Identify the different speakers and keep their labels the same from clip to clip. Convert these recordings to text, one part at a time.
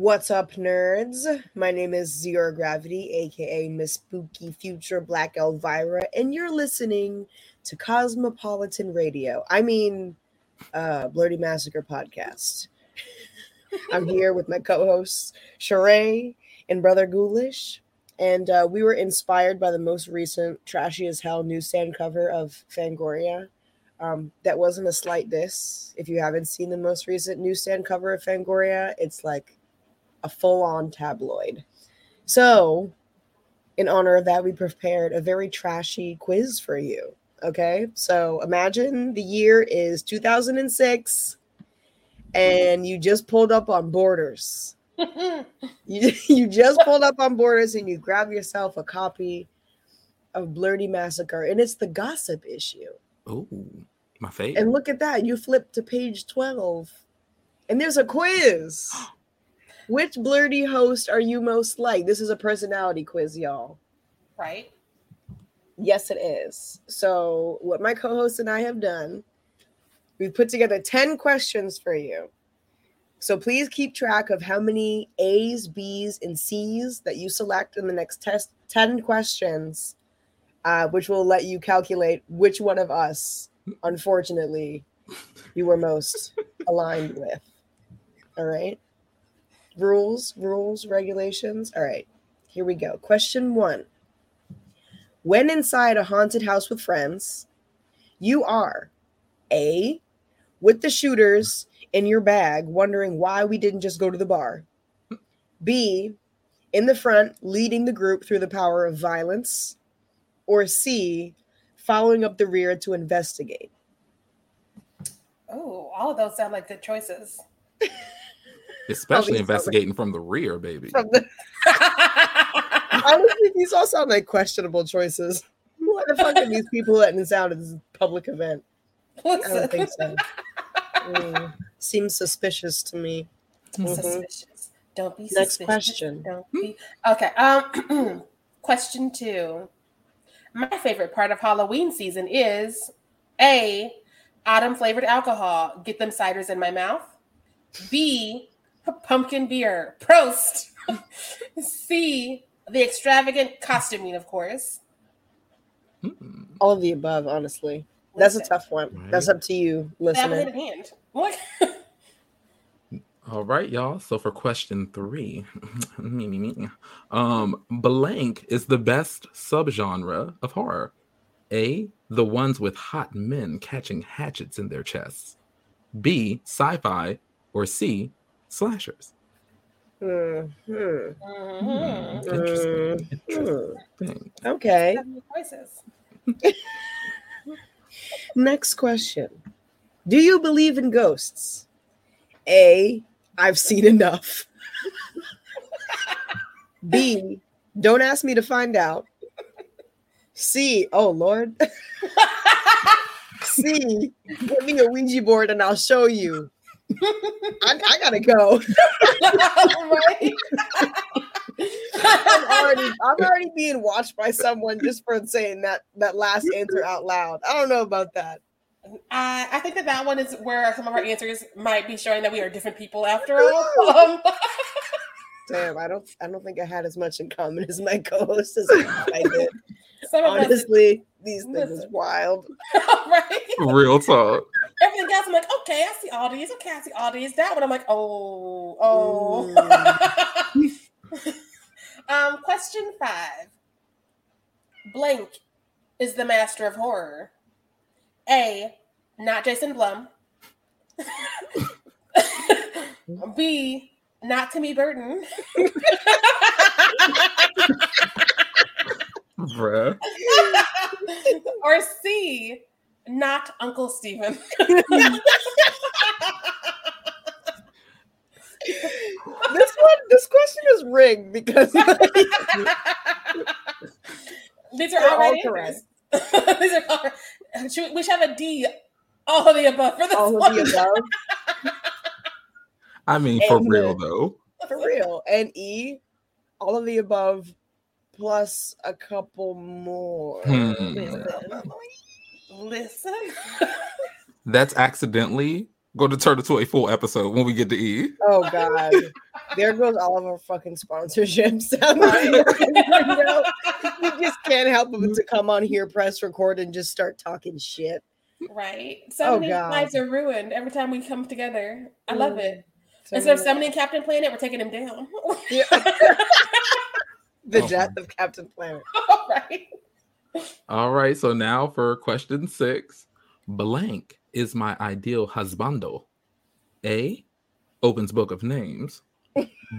Speaker 1: What's up, nerds? My name is Zero Gravity, aka Miss Spooky Future Black Elvira, and you're listening to Cosmopolitan Radio. I mean, uh, Blerdy Massacre podcast. I'm here with my co-hosts Sheree and Brother Ghoulish, and uh, we were inspired by the most recent trashy as hell newsstand cover of Fangoria. Um, that wasn't a slight diss. If you haven't seen the most recent newsstand cover of Fangoria, it's like a full on tabloid. So, in honor of that, we prepared a very trashy quiz for you. Okay. So, imagine the year is 2006 and you just pulled up on Borders. you, you just pulled up on Borders and you grab yourself a copy of Blerdy Massacre, and it's the gossip issue.
Speaker 2: Oh, my favorite.
Speaker 1: And look at that. You flip to page 12, and there's a quiz. Which Blerdy host are you most like? This is a personality quiz, y'all.
Speaker 3: Right.
Speaker 1: Yes, it is. So, what my co host and I have done, we've put together 10 questions for you. So, please keep track of how many A's, B's, and C's that you select in the next test 10 questions, uh, which will let you calculate which one of us, unfortunately, you were most aligned with. All right rules, rules, regulations. All right, here we go. Question one When inside a haunted house with friends, you are A, with the shooters in your bag, wondering why we didn't just go to the bar. B, in the front, leading the group through the power of violence. Or C, following up the rear to investigate.
Speaker 3: Oh, all of those sound like good choices.
Speaker 2: Especially
Speaker 1: these
Speaker 2: investigating from the rear, baby.
Speaker 1: From the- Honestly, these all sound like questionable choices. What the fuck are these people letting us out at this public event? I don't think so. Mm, seems suspicious to me. Mhm.
Speaker 3: Suspicious. Don't be
Speaker 1: Next
Speaker 3: suspicious.
Speaker 1: question.
Speaker 3: Don't be okay. Um, question two. My favorite part of Halloween season is A, autumn flavored alcohol. Get them ciders in my mouth. B, p- pumpkin beer. Prost. C, the extravagant costuming, of course.
Speaker 2: Hmm.
Speaker 1: All of the above, honestly. That's a tough one. That's up to you,
Speaker 3: They
Speaker 1: listener.
Speaker 3: in hand. What?
Speaker 2: All right, y'all. So for question three, me, me, me. Um, blank is the best subgenre of horror. A, the ones with hot men catching hatchets in their chests. B, sci-fi, or C, slashers.
Speaker 1: Hmm, hmm,
Speaker 3: Mhm.
Speaker 2: Interesting.
Speaker 1: hmm,
Speaker 2: Interesting.
Speaker 1: Okay.
Speaker 3: Have your choices.
Speaker 1: Next question. Do you believe in ghosts? A. I've seen enough. B. Don't ask me to find out. C. Oh Lord. C. Give me a Ouija board and I'll show you. I, I gotta go.
Speaker 3: right?
Speaker 1: already I'm already being watched by someone just for saying that that last answer out loud. I don't know about that.
Speaker 3: I, I think that that one is where some of our answers might be showing that we are different people after all. Um,
Speaker 1: Damn, I don't I don't think I had as much in common as my co-host as I did.
Speaker 3: some of
Speaker 1: Honestly, these things is wild.
Speaker 3: right?
Speaker 2: Real talk.
Speaker 3: Everything else, I'm like, okay, I see all these. Okay, I see all these. That one, I'm like, oh, oh. um, question five. Blank is the master of horror. A, not Jason Blum. B, not Timmy Burton.
Speaker 2: Bruh.
Speaker 3: or C, not Uncle Stephen.
Speaker 1: this one this question is rigged because
Speaker 3: These are
Speaker 1: They're
Speaker 3: all
Speaker 1: all
Speaker 3: right
Speaker 1: correct.
Speaker 3: These are all, should, we should have a D. All of the above for this
Speaker 1: all
Speaker 3: one.
Speaker 1: of the above
Speaker 2: I mean, for
Speaker 1: And
Speaker 2: real though.
Speaker 1: for real. And E, all of the above plus a couple more.
Speaker 2: Hmm.
Speaker 3: Listen.
Speaker 2: That's accidentally going to turn into a full episode when we get to E.
Speaker 1: Oh god. There goes all of our fucking sponsorships. down the we just can't help but to come on here, press record, and just start talking shit.
Speaker 3: Right. So
Speaker 1: Oh,
Speaker 3: many
Speaker 1: God.
Speaker 3: lives are ruined every time we come together. I love mm. it.
Speaker 1: So
Speaker 3: Instead of
Speaker 1: many-
Speaker 3: summoning Captain Planet, we're taking him down.
Speaker 1: Yeah. the
Speaker 2: Oh.
Speaker 1: death of Captain Planet.
Speaker 3: right.
Speaker 2: All right. So now for question six blank is my ideal husbando. A. Opens book of names.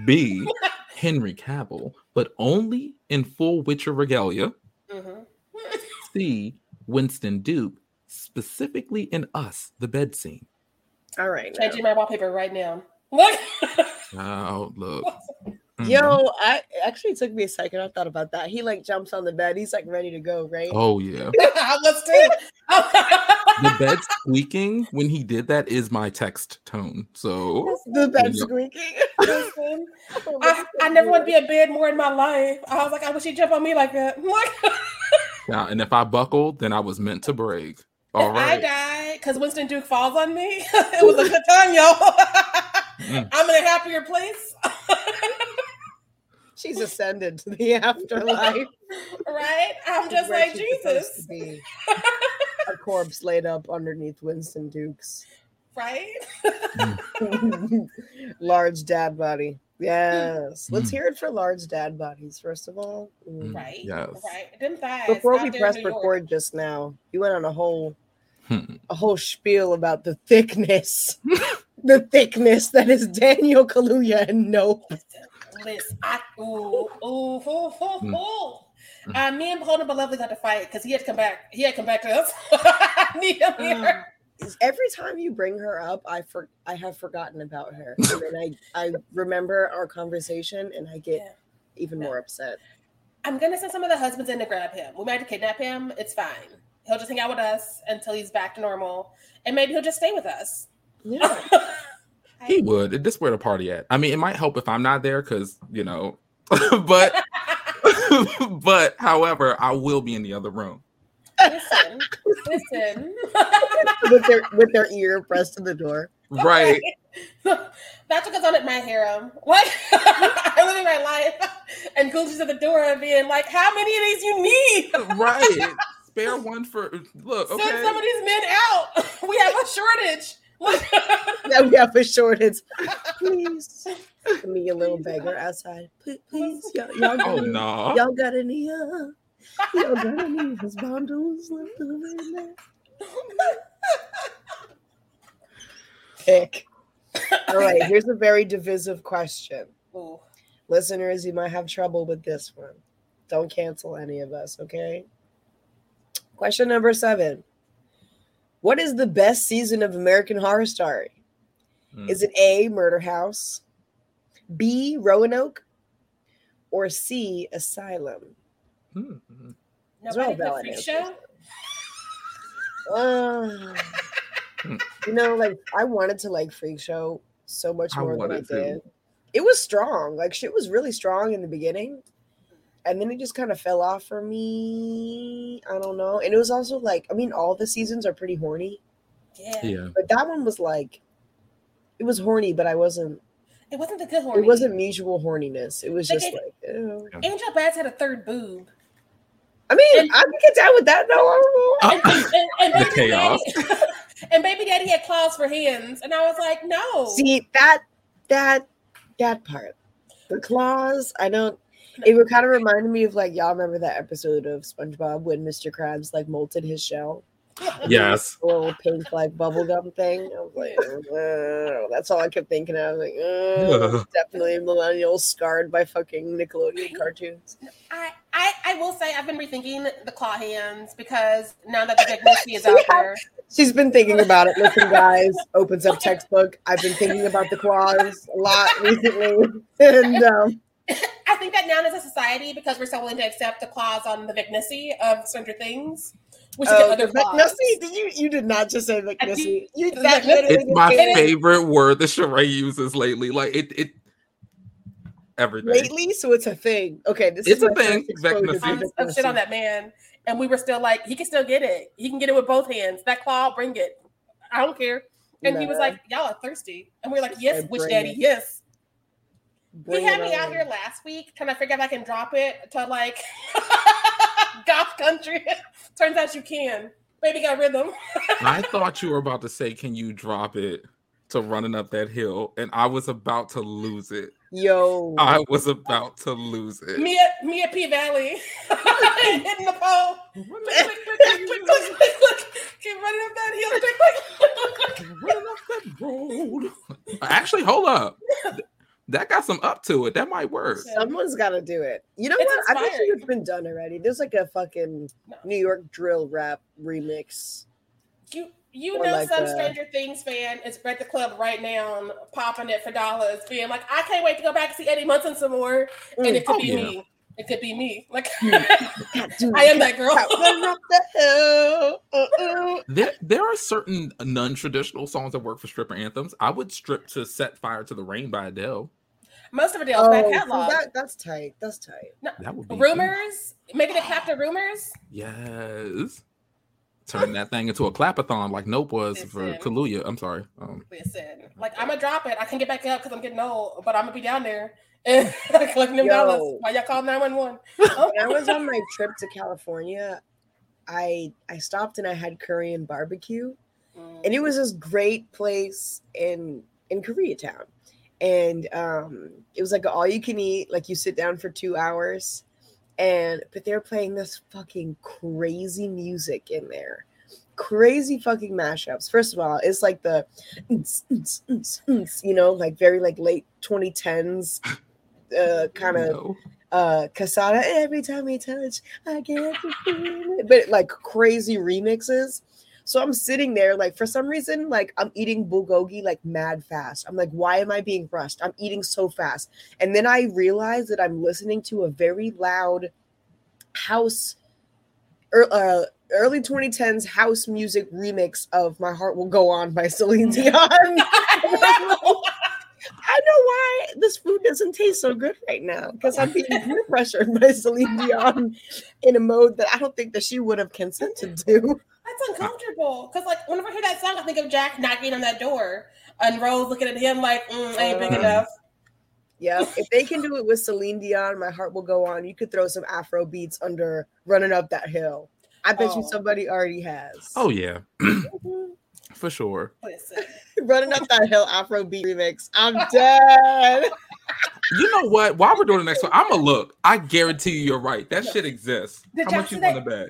Speaker 2: B. Henry Cavill, but only in full Witcher regalia.
Speaker 3: Mhm.
Speaker 2: C. Winston Duke, specifically in Us, the bed scene.
Speaker 1: All right.
Speaker 3: Changing my wallpaper right now. Look.
Speaker 2: Oh, look.
Speaker 1: Yo, I it actually took me a second. I thought about that. He like jumps on the bed. He's like ready to go, right?
Speaker 2: Oh, yeah.
Speaker 3: I was too.
Speaker 2: The bed squeaking when he did that is my text tone. So,
Speaker 1: The bed
Speaker 2: Yeah.
Speaker 1: squeaking.
Speaker 3: Listen, I, I never want to be a bed more in my life. I was like, I wish he'd jump on me like that. Look.
Speaker 2: yeah, and if I buckled, then I was meant to break. All
Speaker 3: If I
Speaker 2: right.
Speaker 3: die because Winston Duke falls on me, it was a good time, y'all.
Speaker 2: Mm.
Speaker 3: I'm in a happier place,
Speaker 1: She's ascended to the afterlife.
Speaker 3: right? I'm just
Speaker 1: where
Speaker 3: like Jesus,
Speaker 1: be. A corpse laid up underneath Winston Duke's
Speaker 3: right?
Speaker 1: large dad body. Yes. Let's
Speaker 2: Mm.
Speaker 1: hear it for large dad bodies, first of all. Mm.
Speaker 2: Mm,
Speaker 3: Right,
Speaker 2: yes.
Speaker 3: right. Them thighs.
Speaker 1: Before we
Speaker 3: there
Speaker 1: press record just now, you went on a whole
Speaker 2: Hmm.
Speaker 1: a whole spiel about the thickness. the thickness that is Daniel Kaluuya and Nope.
Speaker 3: Listen, I ooh ooh ooh ooh.
Speaker 2: Mm.
Speaker 3: ooh. Uh, me and Beholden Belovely got to fight because he had to come back. He had to come back to us. I need him here.
Speaker 1: Is Every time you bring her up, I for I have forgotten about her, and then I I remember our conversation, and I get
Speaker 3: Yeah.
Speaker 1: even more upset.
Speaker 3: I'm gonna send some of the husbands in to grab him. We might have to kidnap him. It's fine. He'll just hang out with us until he's back to normal, and maybe he'll just stay with us.
Speaker 1: Yeah,
Speaker 2: He would. This where the party at. I mean, it might help if I'm not there because, you know, but, but however, I will be in the other room.
Speaker 3: listen, listen.
Speaker 1: with their with their ear pressed to the door.
Speaker 2: Right.
Speaker 3: That's because I'm at my harem. Like I'm living my life, and Gucci's at the door and being like, "How many of these you need?
Speaker 2: right. Spare one for, look,
Speaker 3: Send
Speaker 2: okay.
Speaker 3: some of these men out. We have a shortage."
Speaker 1: Now we have a shortage. Please, me a little beggar outside. Please, please y'all, y'all, got
Speaker 2: Oh,
Speaker 1: any,
Speaker 2: no.
Speaker 1: y'all got any uh, y'all got any husbandos left over in there? Pick. All right, here's a very divisive question.
Speaker 3: Ooh.
Speaker 1: Listeners, you might have trouble with this one. Don't cancel any of us, okay? Question number seven. What is the best season of American Horror Story?
Speaker 2: Mm.
Speaker 1: Is it A, Murder House, B, Roanoke, or C, Asylum?
Speaker 2: Hmm.
Speaker 1: All
Speaker 3: Nobody put
Speaker 1: valid
Speaker 3: freak
Speaker 1: answers.
Speaker 3: show.
Speaker 1: Uh, you know, like I wanted to like Freak Show so much
Speaker 2: I
Speaker 1: more than I
Speaker 2: wanted to.
Speaker 1: did. It was strong. Like shit was really strong in the beginning. And then it just kind of fell off for me. I don't know. And it was also like, I mean, all the seasons are pretty horny,
Speaker 3: Yeah.
Speaker 2: Yeah.
Speaker 1: but that one was like, it was horny, but I wasn't.
Speaker 3: It wasn't the good horny.
Speaker 1: It wasn't mutual horniness. It was
Speaker 3: Like
Speaker 1: just
Speaker 3: it-
Speaker 1: like, ew.
Speaker 3: Angel Bass had a third boob.
Speaker 1: I mean,
Speaker 3: And-
Speaker 1: I can get down with that. No, I don't.
Speaker 3: And, and, and,
Speaker 2: The
Speaker 3: baby
Speaker 2: chaos.
Speaker 3: daddy, and baby daddy had claws for hands. And I was like, no.
Speaker 1: See that that that part, the claws. I don't. It would kind of reminded me of like y'all remember that episode of SpongeBob when Mr. Krabs like molted his shell,
Speaker 2: Yes.
Speaker 1: the little pink like bubblegum thing. I was like, uh, that's all I kept thinking. of. I was like, uh, definitely millennials scarred by fucking Nickelodeon cartoons.
Speaker 3: I, I, I will say I've been rethinking the claw hands because now that the dignity is out
Speaker 1: Yeah.
Speaker 3: there.
Speaker 1: She's been thinking about it. Listen, guys, opens up textbook. I've been thinking about the claws a lot recently, and um,
Speaker 3: I think that now as a society, because we're so willing to accept the claws on the Vignacy of Stranger Things, we should
Speaker 1: oh,
Speaker 3: get other
Speaker 1: the
Speaker 3: claws.
Speaker 1: Vecnusy? Did you? You did not just say Vecnusy. You that literally
Speaker 2: It's my
Speaker 1: came
Speaker 2: favorite word that Sheree uses lately. Like it it everything.
Speaker 1: lately, so it's a thing. Okay, this
Speaker 2: It's
Speaker 1: is
Speaker 2: a thing,
Speaker 1: first exposure to
Speaker 2: Vecnusy.
Speaker 3: I'm, I'm shit on that man, and we were still like, he can still get it. He can get it with both hands. That claw, bring it. I don't care. And he was like, "Y'all are thirsty," and we are like, "Yes,
Speaker 1: said,
Speaker 3: witch daddy,
Speaker 1: it."
Speaker 3: yes." He had me out here last week trying to figure out if I can drop it to like goth country. Turns out you can. Baby got rhythm.
Speaker 2: I thought you were about to say, Can you drop it to running up that hill? And I was about to lose it.
Speaker 1: Yo,
Speaker 2: I was about to lose it.
Speaker 3: Mia, Mia P Valley hitting the pole. Click, click, click, click, click, click, click, click. Keep running up that hill. Click, click, click.
Speaker 2: running up that road. Actually, hold up. That got some up to it. That might work.
Speaker 1: someone's got to do it. You know
Speaker 3: It's
Speaker 1: what? I don't think it's been done already. There's like a fucking
Speaker 3: No.
Speaker 1: New York drill rap remix.
Speaker 3: You you know
Speaker 1: like
Speaker 3: some
Speaker 1: a-
Speaker 3: Stranger Things fan is at the club right now, um, popping it for dollars, being like, I can't wait to go back and see Eddie Munson some more. And mm. it could
Speaker 2: Oh,
Speaker 3: be
Speaker 2: yeah.
Speaker 3: me. It could be me. Like I am that girl.
Speaker 1: Up the hill. Uh-uh.
Speaker 2: There, there are certain non-traditional songs that work for stripper anthems. I would strip to "Set Fire to the Rain" by Adele.
Speaker 3: Most of Adele's
Speaker 1: Oh,
Speaker 3: back catalog.
Speaker 1: that, that's tight. That's tight.
Speaker 2: That would be
Speaker 3: rumors, making it clap to rumors.
Speaker 2: Yes. Turn that thing into a clapathon like Nope was for
Speaker 3: Listen.
Speaker 2: Kaluuya. I'm sorry. Um,
Speaker 3: Listen, like I'm gonna drop it. I can get back up because I'm getting old, but I'm gonna be down there and collecting them
Speaker 1: Yo.
Speaker 3: dollars while y'all call nine one one.
Speaker 1: when I was on my trip to California, I I stopped and I had Korean barbecue, and it was this great place in in Koreatown, and um, it was like all you can eat. Like you sit down for two hours, and but they're playing this fucking crazy music in there. Crazy fucking mashups. First of all, it's like the, you know, like very like late 2010s uh, kind of
Speaker 2: no.
Speaker 1: uh Cascada every time we touch I get but like crazy remixes so I'm sitting there like for some reason like I'm eating bulgogi like mad fast. I'm like why am I being rushed? I'm eating so fast. And then I realize that I'm listening to a very loud house uh, early 2010s house music remix of My Heart Will Go On by Celine Dion. I know. Why this food doesn't taste so good right now because I'm being peer pressured by Celine Dion in a mode that I don't think that she would have consented to.
Speaker 3: That's uncomfortable because, like, whenever I hear that song, I think of Jack knocking on that door and Rose looking at him like, mm, "Ain't big
Speaker 1: Uh,
Speaker 3: enough."
Speaker 1: Yeah, if they can do it with Celine Dion, my heart will go on. You could throw some Afro beats under "Running Up That Hill." I bet you
Speaker 3: Oh.
Speaker 1: somebody already has.
Speaker 2: Oh yeah, for sure.
Speaker 3: Listen,
Speaker 1: "Running Up That Hill" Afro beat remix. I'm dead.
Speaker 2: You know what? While we're doing the next one, I'm gonna look. I guarantee you, you're right. That shit exists.
Speaker 3: Did
Speaker 2: How much you
Speaker 3: that-
Speaker 2: want to bet?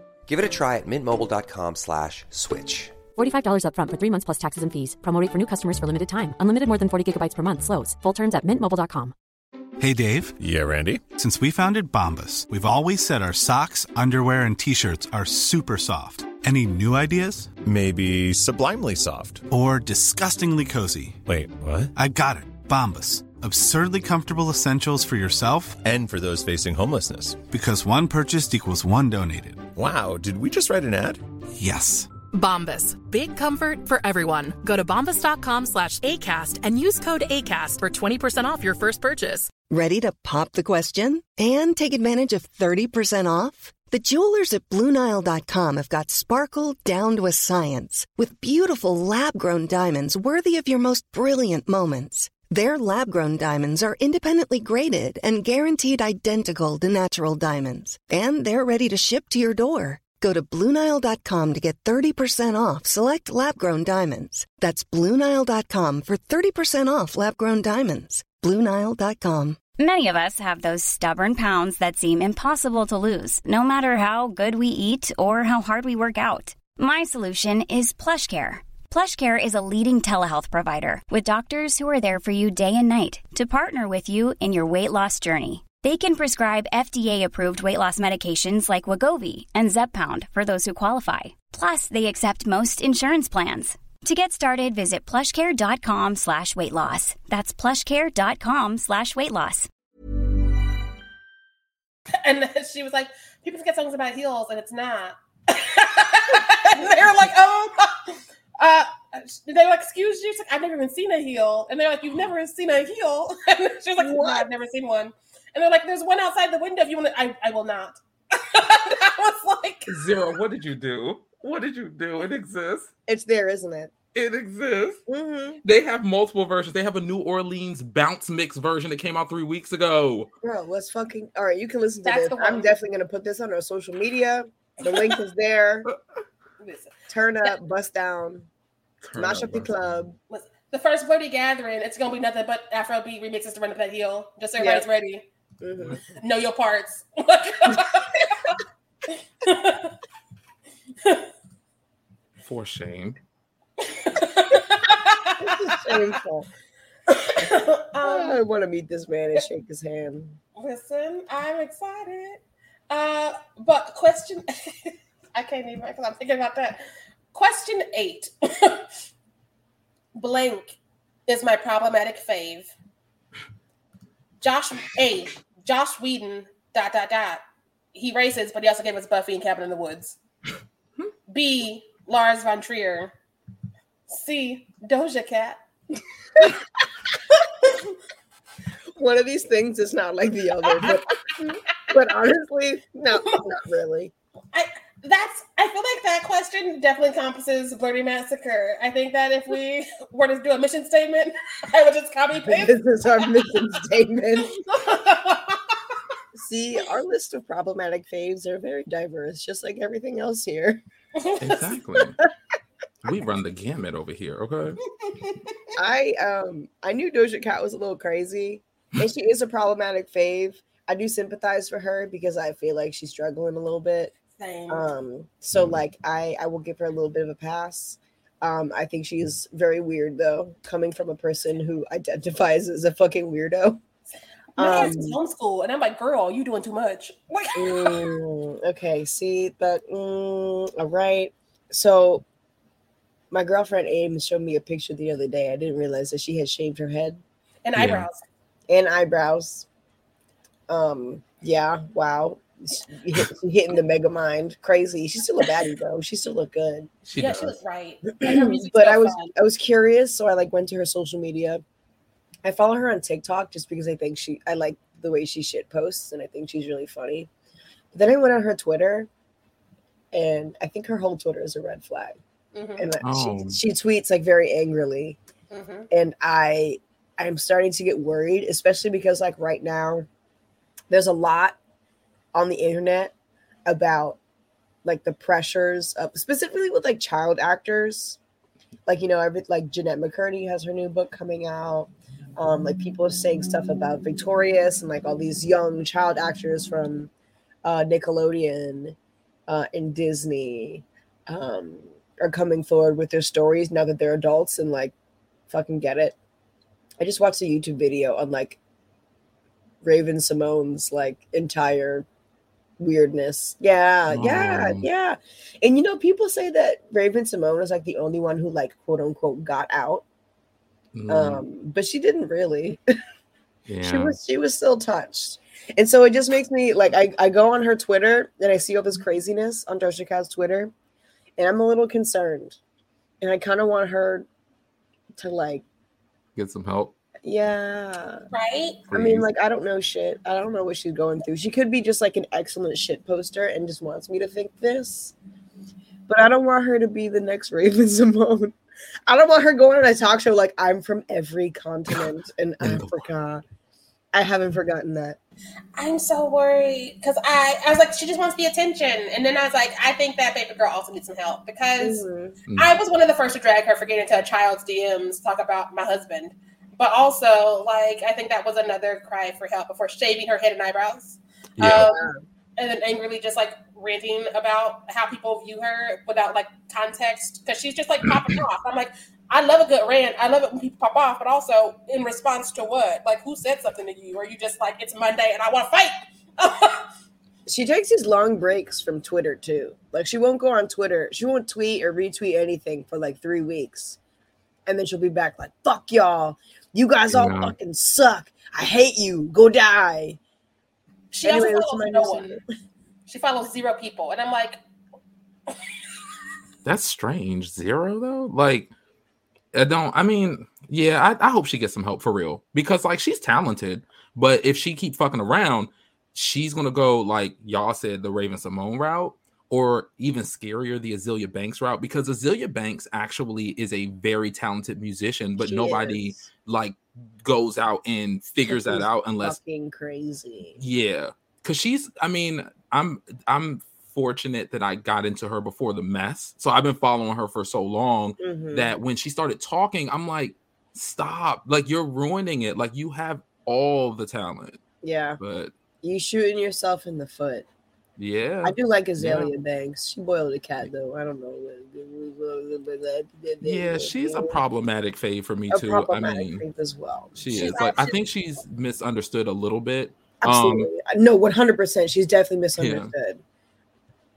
Speaker 4: Give it a try at mintmobile.com slash switch.
Speaker 5: $45 upfront for three months plus taxes and fees. Promo rate for new customers for limited time. Unlimited more than 40 gigabytes per month. Slows. Full terms at mintmobile.com.
Speaker 6: Hey, Dave.
Speaker 7: Yeah, Randy.
Speaker 6: Since we founded Bombas, we've always said our socks, underwear, and t shirts are super soft. Any new ideas?
Speaker 7: Maybe sublimely soft.
Speaker 6: Or disgustingly cozy?
Speaker 7: Wait, what?
Speaker 6: I got it. Bombas. Absurdly comfortable essentials for yourself
Speaker 7: and for those facing homelessness.
Speaker 6: Because one purchased equals one donated.
Speaker 7: Wow, did we just write an ad?
Speaker 6: Yes.
Speaker 8: Bombas. Big comfort for everyone. Go to bombas.com slash ACAST and use code ACAST for 20% off your first purchase.
Speaker 9: Ready to pop the question and take advantage of 30% off? The jewelers at Bluenile.com have got sparkle down to a science with beautiful lab grown diamonds worthy of your most brilliant moments. Their lab grown diamonds are independently graded and guaranteed identical to natural diamonds, and they're ready to ship to your door. Go to Bluenile.com to get 30% off select lab grown diamonds. That's Bluenile.com for 30% off lab grown diamonds. Bluenile.com.
Speaker 10: Many of us have those stubborn pounds that seem impossible to lose, no matter how good we eat or how hard we work out. My solution is PlushCare. PlushCare is a leading telehealth provider with doctors who are there for you day and night to partner with you in your weight loss journey. They can prescribe FDA-approved weight loss medications like Wegovy and Zepbound for those who qualify. Plus, they accept most insurance plans. To get started, visit plushcare.com slash weight loss. That's plushcare.com slash weight loss.
Speaker 3: And she was like, people forget songs about heels, and it's not. and they were like, oh, uh, they're like, excuse you? Like, I've never even seen a heel. And they're like, you've never seen a heel? And she was like, no, I've never seen one. And they're like, there's one outside the window if you want to. I, I will not. I was like,
Speaker 2: Zero, what did you do? What did you do? It exists.
Speaker 1: It's there, isn't it?
Speaker 2: It exists.
Speaker 1: Mm-hmm.
Speaker 2: They have multiple versions. They have a New Orleans bounce mix version that came out three weeks ago.
Speaker 1: Bro, let's fucking. All right, you can listen to
Speaker 3: That's
Speaker 1: this. I'm definitely going to put this on our social media. The link is there.
Speaker 3: listen,
Speaker 1: Turn up, bust down,
Speaker 2: Turn
Speaker 1: smash up the club.
Speaker 3: listen. The first Blerdy Gathering, it's going to be nothing but Afrobeat remixes to run up that heel. Just so
Speaker 1: Yeah.
Speaker 3: everybody's ready.
Speaker 1: Mhm.
Speaker 3: Know your parts.
Speaker 2: For shame.
Speaker 1: Shameful.
Speaker 3: um,
Speaker 1: I want to meet this man and shake his hand.
Speaker 3: Listen, I'm excited. Uh, but question, I can't even because I'm thinking about that. Question eight. Blank is my problematic fave. Josh A. Joss Whedon. Dot dot dot. He races, but he also gave us Buffy and Cabin in the Woods. B. Lars von Trier. C. Doja Cat.
Speaker 1: One of these things is not like the other, but, but honestly, no, not really.
Speaker 3: I that's I feel like that question definitely encompasses Blerdy Massacre. I think that if we were to do a mission statement, I would just copy paste.
Speaker 1: This is our mission statement. See, our list of problematic faves are very diverse, just like everything else here.
Speaker 2: Exactly. we run the gamut over here, okay?
Speaker 1: I um I knew Doja Cat was a little crazy, and she is a problematic fave. I do sympathize for her because I feel like she's struggling a little bit.
Speaker 3: Same.
Speaker 1: Um, so
Speaker 2: Mhm.
Speaker 1: like I I will give her a little bit of a pass. Um, I think she's very weird though, coming from a person who identifies as a fucking weirdo.
Speaker 3: My
Speaker 1: Um,
Speaker 3: ass was homeschool, and I'm like, girl, you doing too much. Like,
Speaker 1: Mm, okay, see, but mm, all right. So, my girlfriend Aim showed me a picture the other day. I didn't realize that she had shaved her head
Speaker 3: and
Speaker 2: Yeah.
Speaker 3: eyebrows.
Speaker 1: and eyebrows. Um, yeah, wow. She hit- she hitting the mega mind, crazy. She's still a baddie though. She still look good.
Speaker 2: She
Speaker 3: yeah,
Speaker 2: does.
Speaker 3: she was right. And her music's
Speaker 1: but
Speaker 3: so
Speaker 1: I was
Speaker 3: fun.
Speaker 1: I was curious, so I like went to her social media. I follow her on TikTok just because I think she I like the way she shit posts and I think she's really funny. But then I went on her Twitter, and I think her whole Twitter is a red flag.
Speaker 3: Mhm,
Speaker 1: And
Speaker 2: Oh.
Speaker 1: she, she tweets like very angrily,
Speaker 3: mhm.
Speaker 1: and I I'm starting to get worried, especially because like right now, there's a lot on the internet about like the pressures of specifically with like child actors. Like you know every like jennette mccurdy has her new book coming out. Um like people are saying stuff about victorious and like all these young child actors from uh nickelodeon uh and disney um are coming forward with their stories now that they're adults and like fucking get it. I just watched a youtube video on like Raven-Symoné's like entire weirdness. Yeah, yeah,
Speaker 2: Oh.
Speaker 1: yeah. And you know, people say that Raven-Symoné is like the only one who like quote unquote got out.
Speaker 2: Mm,
Speaker 1: Um, but she didn't really.
Speaker 2: Yeah.
Speaker 1: She was she was still touched. And so it just makes me like I, I go on her Twitter and I see all this craziness on Doja Cat's Twitter, and I'm a little concerned. And I kind of want her to like,
Speaker 2: Get some help.
Speaker 1: Yeah.
Speaker 3: Right?
Speaker 1: I mean, like, I don't know shit. I don't know what she's going through. She could be just like an excellent shit poster and just wants me to think this. But I don't want her to be the next Raven Symoné. I don't want her going on a talk show like I'm from every continent in
Speaker 2: In
Speaker 1: Africa. I haven't forgotten that.
Speaker 3: I'm so worried because I, I was like, she just wants the attention. And then I was like, I think that baby girl also needs some help because
Speaker 1: Mhm.
Speaker 2: Mm.
Speaker 3: I was one of the first to drag her for getting into a child's DMs, talk about my husband. But also, like, I think that was another cry for help before shaving her head and eyebrows.
Speaker 2: Yeah.
Speaker 3: Um, and then angrily just like ranting about how people view her without like context because she's just like popping off. I'm like, I love a good rant. I love it when people pop off, but also in response to what? Like, who said something to you? Or you just like, it's Monday and I want to fight?
Speaker 1: She takes these long breaks from Twitter too. Like she won't go on Twitter. She won't tweet or retweet anything for like three weeks. And then she'll be back like, fuck y'all. You guys all
Speaker 2: Yeah.
Speaker 1: fucking suck. I hate you. Go die.
Speaker 3: she
Speaker 1: Anyway,
Speaker 3: follows no one.
Speaker 1: one?
Speaker 3: She follows zero people. And I'm like,
Speaker 2: That's strange. Zero though? Like I don't I mean, yeah, I, I hope she gets some help for real. Because like she's talented, but if she keep fucking around, she's gonna go like y'all said the Raven-Symoné route, or even scarier, the Azealia Banks route, because Azealia Banks actually is a very talented musician, but
Speaker 1: She
Speaker 2: nobody
Speaker 1: is
Speaker 2: like goes out and figures that out unless
Speaker 1: fucking crazy.
Speaker 2: yeah, because she's. I mean, I'm I'm fortunate that I got into her before the mess, so I've been following her for so long
Speaker 1: Mhm.
Speaker 2: that when she started talking, I'm like, stop! Like you're ruining it. Like you have all the talent,
Speaker 1: yeah,
Speaker 2: but
Speaker 1: you shooting yourself in the foot.
Speaker 2: Yeah,
Speaker 1: I do like Azealia Banks. She boiled a cat though. I don't know.
Speaker 2: yeah, she's a problematic fave for me
Speaker 1: A
Speaker 2: too. I mean,
Speaker 1: as well.
Speaker 2: she
Speaker 3: She's
Speaker 2: is like I think she's misunderstood a little bit. Um,
Speaker 1: Absolutely. no, one hundred percent. She's definitely misunderstood.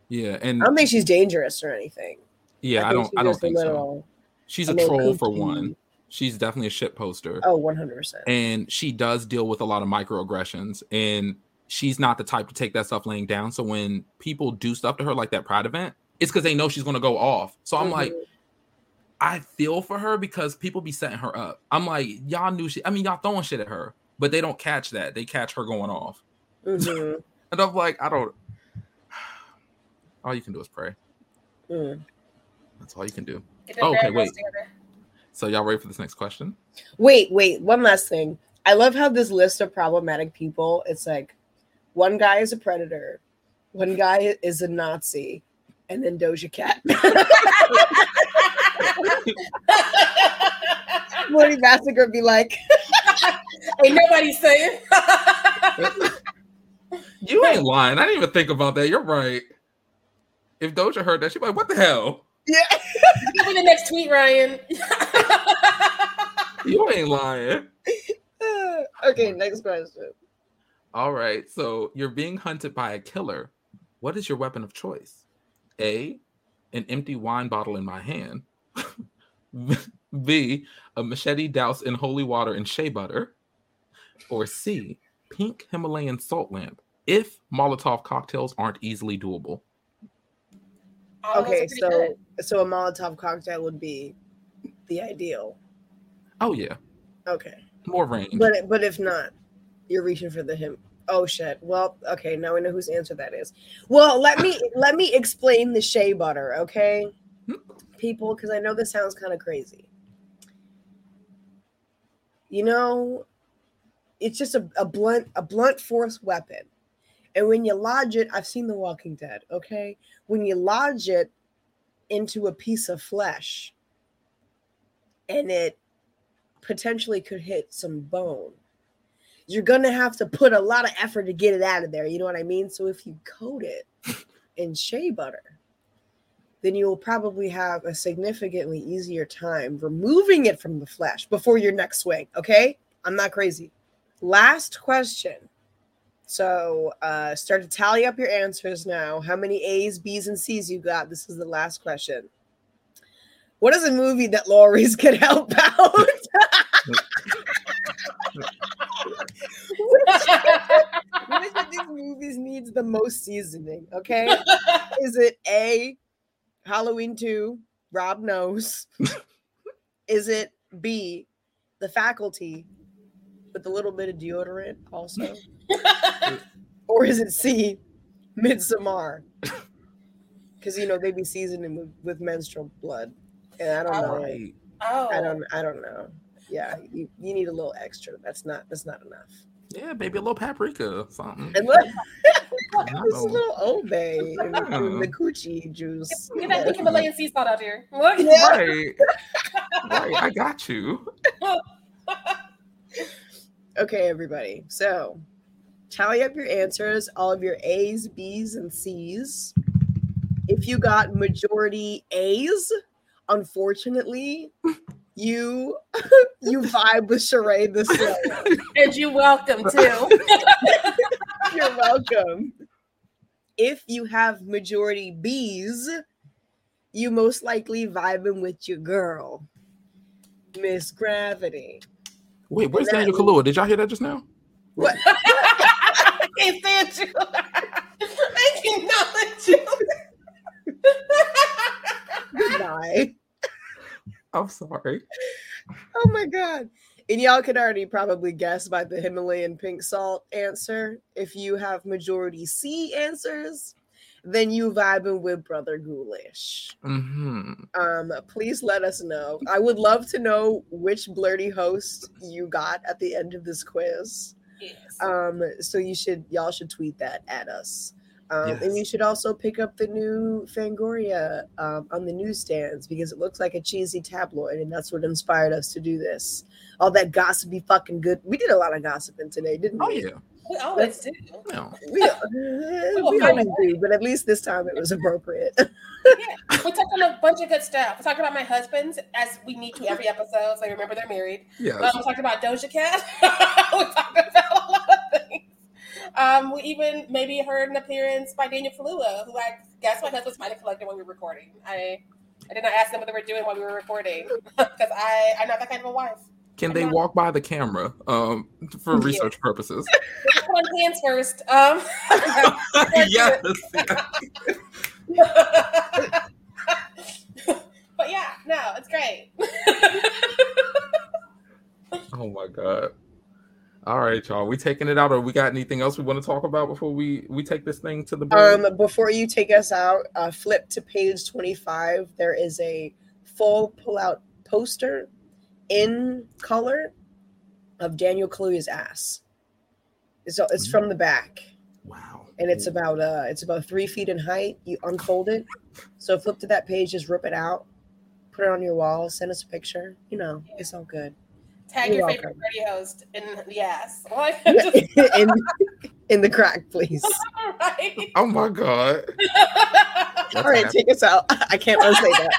Speaker 2: yeah, yeah. and
Speaker 1: I don't think she's dangerous or anything.
Speaker 2: yeah, I,
Speaker 1: think
Speaker 2: don't. I don't think so. She's
Speaker 1: a
Speaker 2: troll for one. She's definitely a shit poster.
Speaker 1: Oh, 100 percent.
Speaker 2: and she does deal with a lot of microaggressions and she's not the type to take that stuff laying down so when people do stuff to her like that pride event it's because they know she's going to go off so i'm like i feel for her because people be setting her up i'm like y'all knew she i mean y'all throwing shit at her but they don't catch that they catch her going off
Speaker 1: Mhm.
Speaker 2: and i'm like i don't all you can do is pray
Speaker 1: Mm.
Speaker 2: that's all you can do Oh, okay wait
Speaker 3: together.
Speaker 2: so y'all ready for this next question
Speaker 1: Wait, wait. One last thing. I love how this list of problematic people. It's like one guy is a predator, one guy is a Nazi, and then Doja Cat. Morty Massacre be like,
Speaker 3: Ain't nobody saying.
Speaker 2: you ain't lying i didn't even think about that you're right if doja heard that she'd be like what the hell
Speaker 1: yeah.
Speaker 3: Give me the next tweet, Ryan.
Speaker 2: You ain't lying.
Speaker 1: okay, next question.
Speaker 2: All right. So you're being hunted by a killer. What is your weapon of choice? A, an empty wine bottle in my hand. B, a machete doused in holy water and shea butter. Or C, pink Himalayan salt lamp. If Molotov cocktails aren't easily doable.
Speaker 3: All of those
Speaker 1: Okay, so
Speaker 3: good.
Speaker 1: so a Molotov cocktail would be the ideal.
Speaker 2: Oh yeah,
Speaker 1: Okay,
Speaker 2: more range.
Speaker 1: but but if not, you're reaching for the him. Oh shit. Well, okay, now we know whose answer that is. Well, let me let me explain the shea butter, okay, hmm? people, because I know this sounds kind of crazy. You know, it's just a, a blunt a blunt force weapon, and when you lodge it, I've seen The Walking Dead. Okay, when you lodge it into a piece of flesh, and it potentially could hit some bone you're gonna have to put a lot of effort to get it out of there. You know what I mean? So if you coat it in shea butter, then you will probably have a significantly easier time removing it from the flesh before your next swing. Okay, I'm not crazy. Last question: So uh, start to tally up your answers now. How many A's, B's, and C's you got? This is the last question. What is a movie that Lawry's could help out? which, which of these movies needs the most seasoning? Okay. Is it A, Halloween 2, Rob knows? is it B, The Faculty, with a little bit of deodorant also? or is it C, Midsommar? Because you know they be seasoning with, with menstrual blood, and I don't know.
Speaker 2: Right.
Speaker 3: Oh,
Speaker 1: I don't. I don't know. Yeah, you, you need a little extra. That's not. That's not enough.
Speaker 2: Yeah, maybe a little paprika or something.
Speaker 1: And look, this
Speaker 2: know.
Speaker 1: little obey and, and the coochie juice.
Speaker 3: Get that Himalayan sea salt out here. Look.
Speaker 2: Right. right. I got you.
Speaker 1: Okay, everybody. So tally up your answers, all of your A's, B's, and C's. If you got majority A's, unfortunately, you you vibe with Sheree this way.
Speaker 3: And you're welcome too.
Speaker 1: You're welcome. If you have majority B's, you most likely vibing with your girl, Miss Gravity.
Speaker 2: Wait, where's
Speaker 1: That
Speaker 2: Daniel
Speaker 1: means-
Speaker 2: Kaluuya? Did y'all hear that just now?
Speaker 1: What?
Speaker 3: I can't stand you. I cannot you.
Speaker 1: Goodbye.
Speaker 2: I'm sorry.
Speaker 1: Oh my god. And y'all could already probably guess by the Himalayan pink salt answer. If you have majority C answers, then you vibing with Brother Ghoulish.
Speaker 2: hmm
Speaker 1: Um, please let us know. I would love to know which Blerdy host you got at the end of this quiz.
Speaker 3: Yes.
Speaker 1: Um, so you should y'all should tweet that at us. Um, and you should also pick up the new Fangoria um, on the newsstands because it looks like a cheesy tabloid, and that's what inspired us to do this. All that gossipy fucking good. We did a lot of gossiping today, didn't
Speaker 2: Oh
Speaker 1: we?
Speaker 2: Oh yeah.
Speaker 3: We always do.
Speaker 2: No.
Speaker 1: We, uh, we
Speaker 3: find
Speaker 1: always do, but at least this time it was appropriate.
Speaker 3: Yeah. We talked on a bunch of good stuff. We talked about my husbands as we need to every episode. So I remember they're married.
Speaker 2: Yeah.
Speaker 3: Um, we talked about Doja Cat. we talked about Um, we even maybe heard an appearance by Daniel Kaluuya, who I guess my husbands might have collected when we were recording. I I did not ask them what they were doing while we were recording because I I'm not that kind of a wife.
Speaker 2: Can they walk by the camera um, for research purposes?
Speaker 3: Put on hands first. Um,
Speaker 2: yes.
Speaker 3: but yeah, no, it's great.
Speaker 2: Oh my god. All right, y'all. We taking it out, or we got anything else we want to talk about before we we take this thing to the?
Speaker 1: Um, before you take us out, uh, flip to page 25. There is a full pull-out poster in color of Daniel Kaluuya's ass. So it's from the back,
Speaker 2: wow.
Speaker 1: and it's about uh, it's about three feet in height. You unfold it, so flip to that page, just rip it out, put it on your wall, send us a picture. You know, it's all good.
Speaker 3: Tag
Speaker 1: You're
Speaker 3: your
Speaker 1: welcome.
Speaker 3: favorite party host in the ass. What?
Speaker 1: in, in the crack, please.
Speaker 3: right?
Speaker 2: Oh my god.
Speaker 1: All right, take us out. I can't unsay that.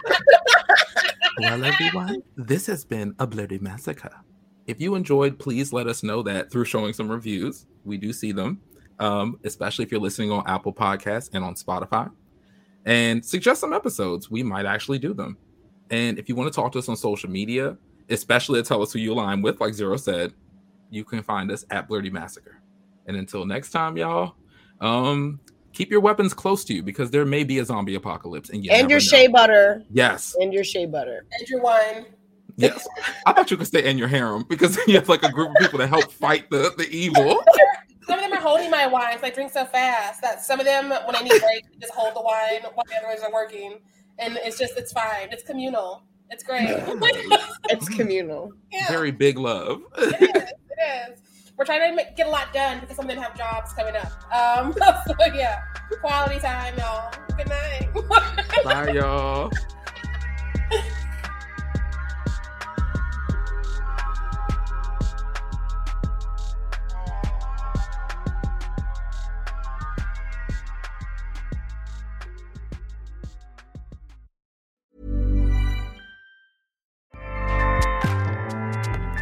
Speaker 2: Well, everyone, this has been a bloody massacre. If you enjoyed, please let us know that through showing some reviews. We do see them, um, especially if you're listening on Apple Podcasts and on Spotify. And suggest some episodes. We might actually do them. And if you want to talk to us on social media, especially to tell us who you align with, like Zero said, you can find us at Blerdy Massacre. And until next time, y'all, um, keep your weapons close to you because there may be a zombie apocalypse. And, you
Speaker 1: and your
Speaker 2: know.
Speaker 1: shea butter.
Speaker 2: Yes.
Speaker 1: And your shea butter.
Speaker 3: And your wine.
Speaker 2: Yes. I thought you could stay in your harem because you have like a group of people to help fight the, the evil.
Speaker 3: Some of them are holding my wine. 'cause I drink so fast that some of them, when I need break, just hold the wine while the others are working, and it's just it's fine. It's communal. It's great.
Speaker 1: It's communal.
Speaker 3: yeah,
Speaker 2: Very big love.
Speaker 3: it is. It is. We're trying to make, get a lot done because some of them have jobs coming up. Um, so yeah, quality time, y'all. Good night.
Speaker 2: Bye, y'all.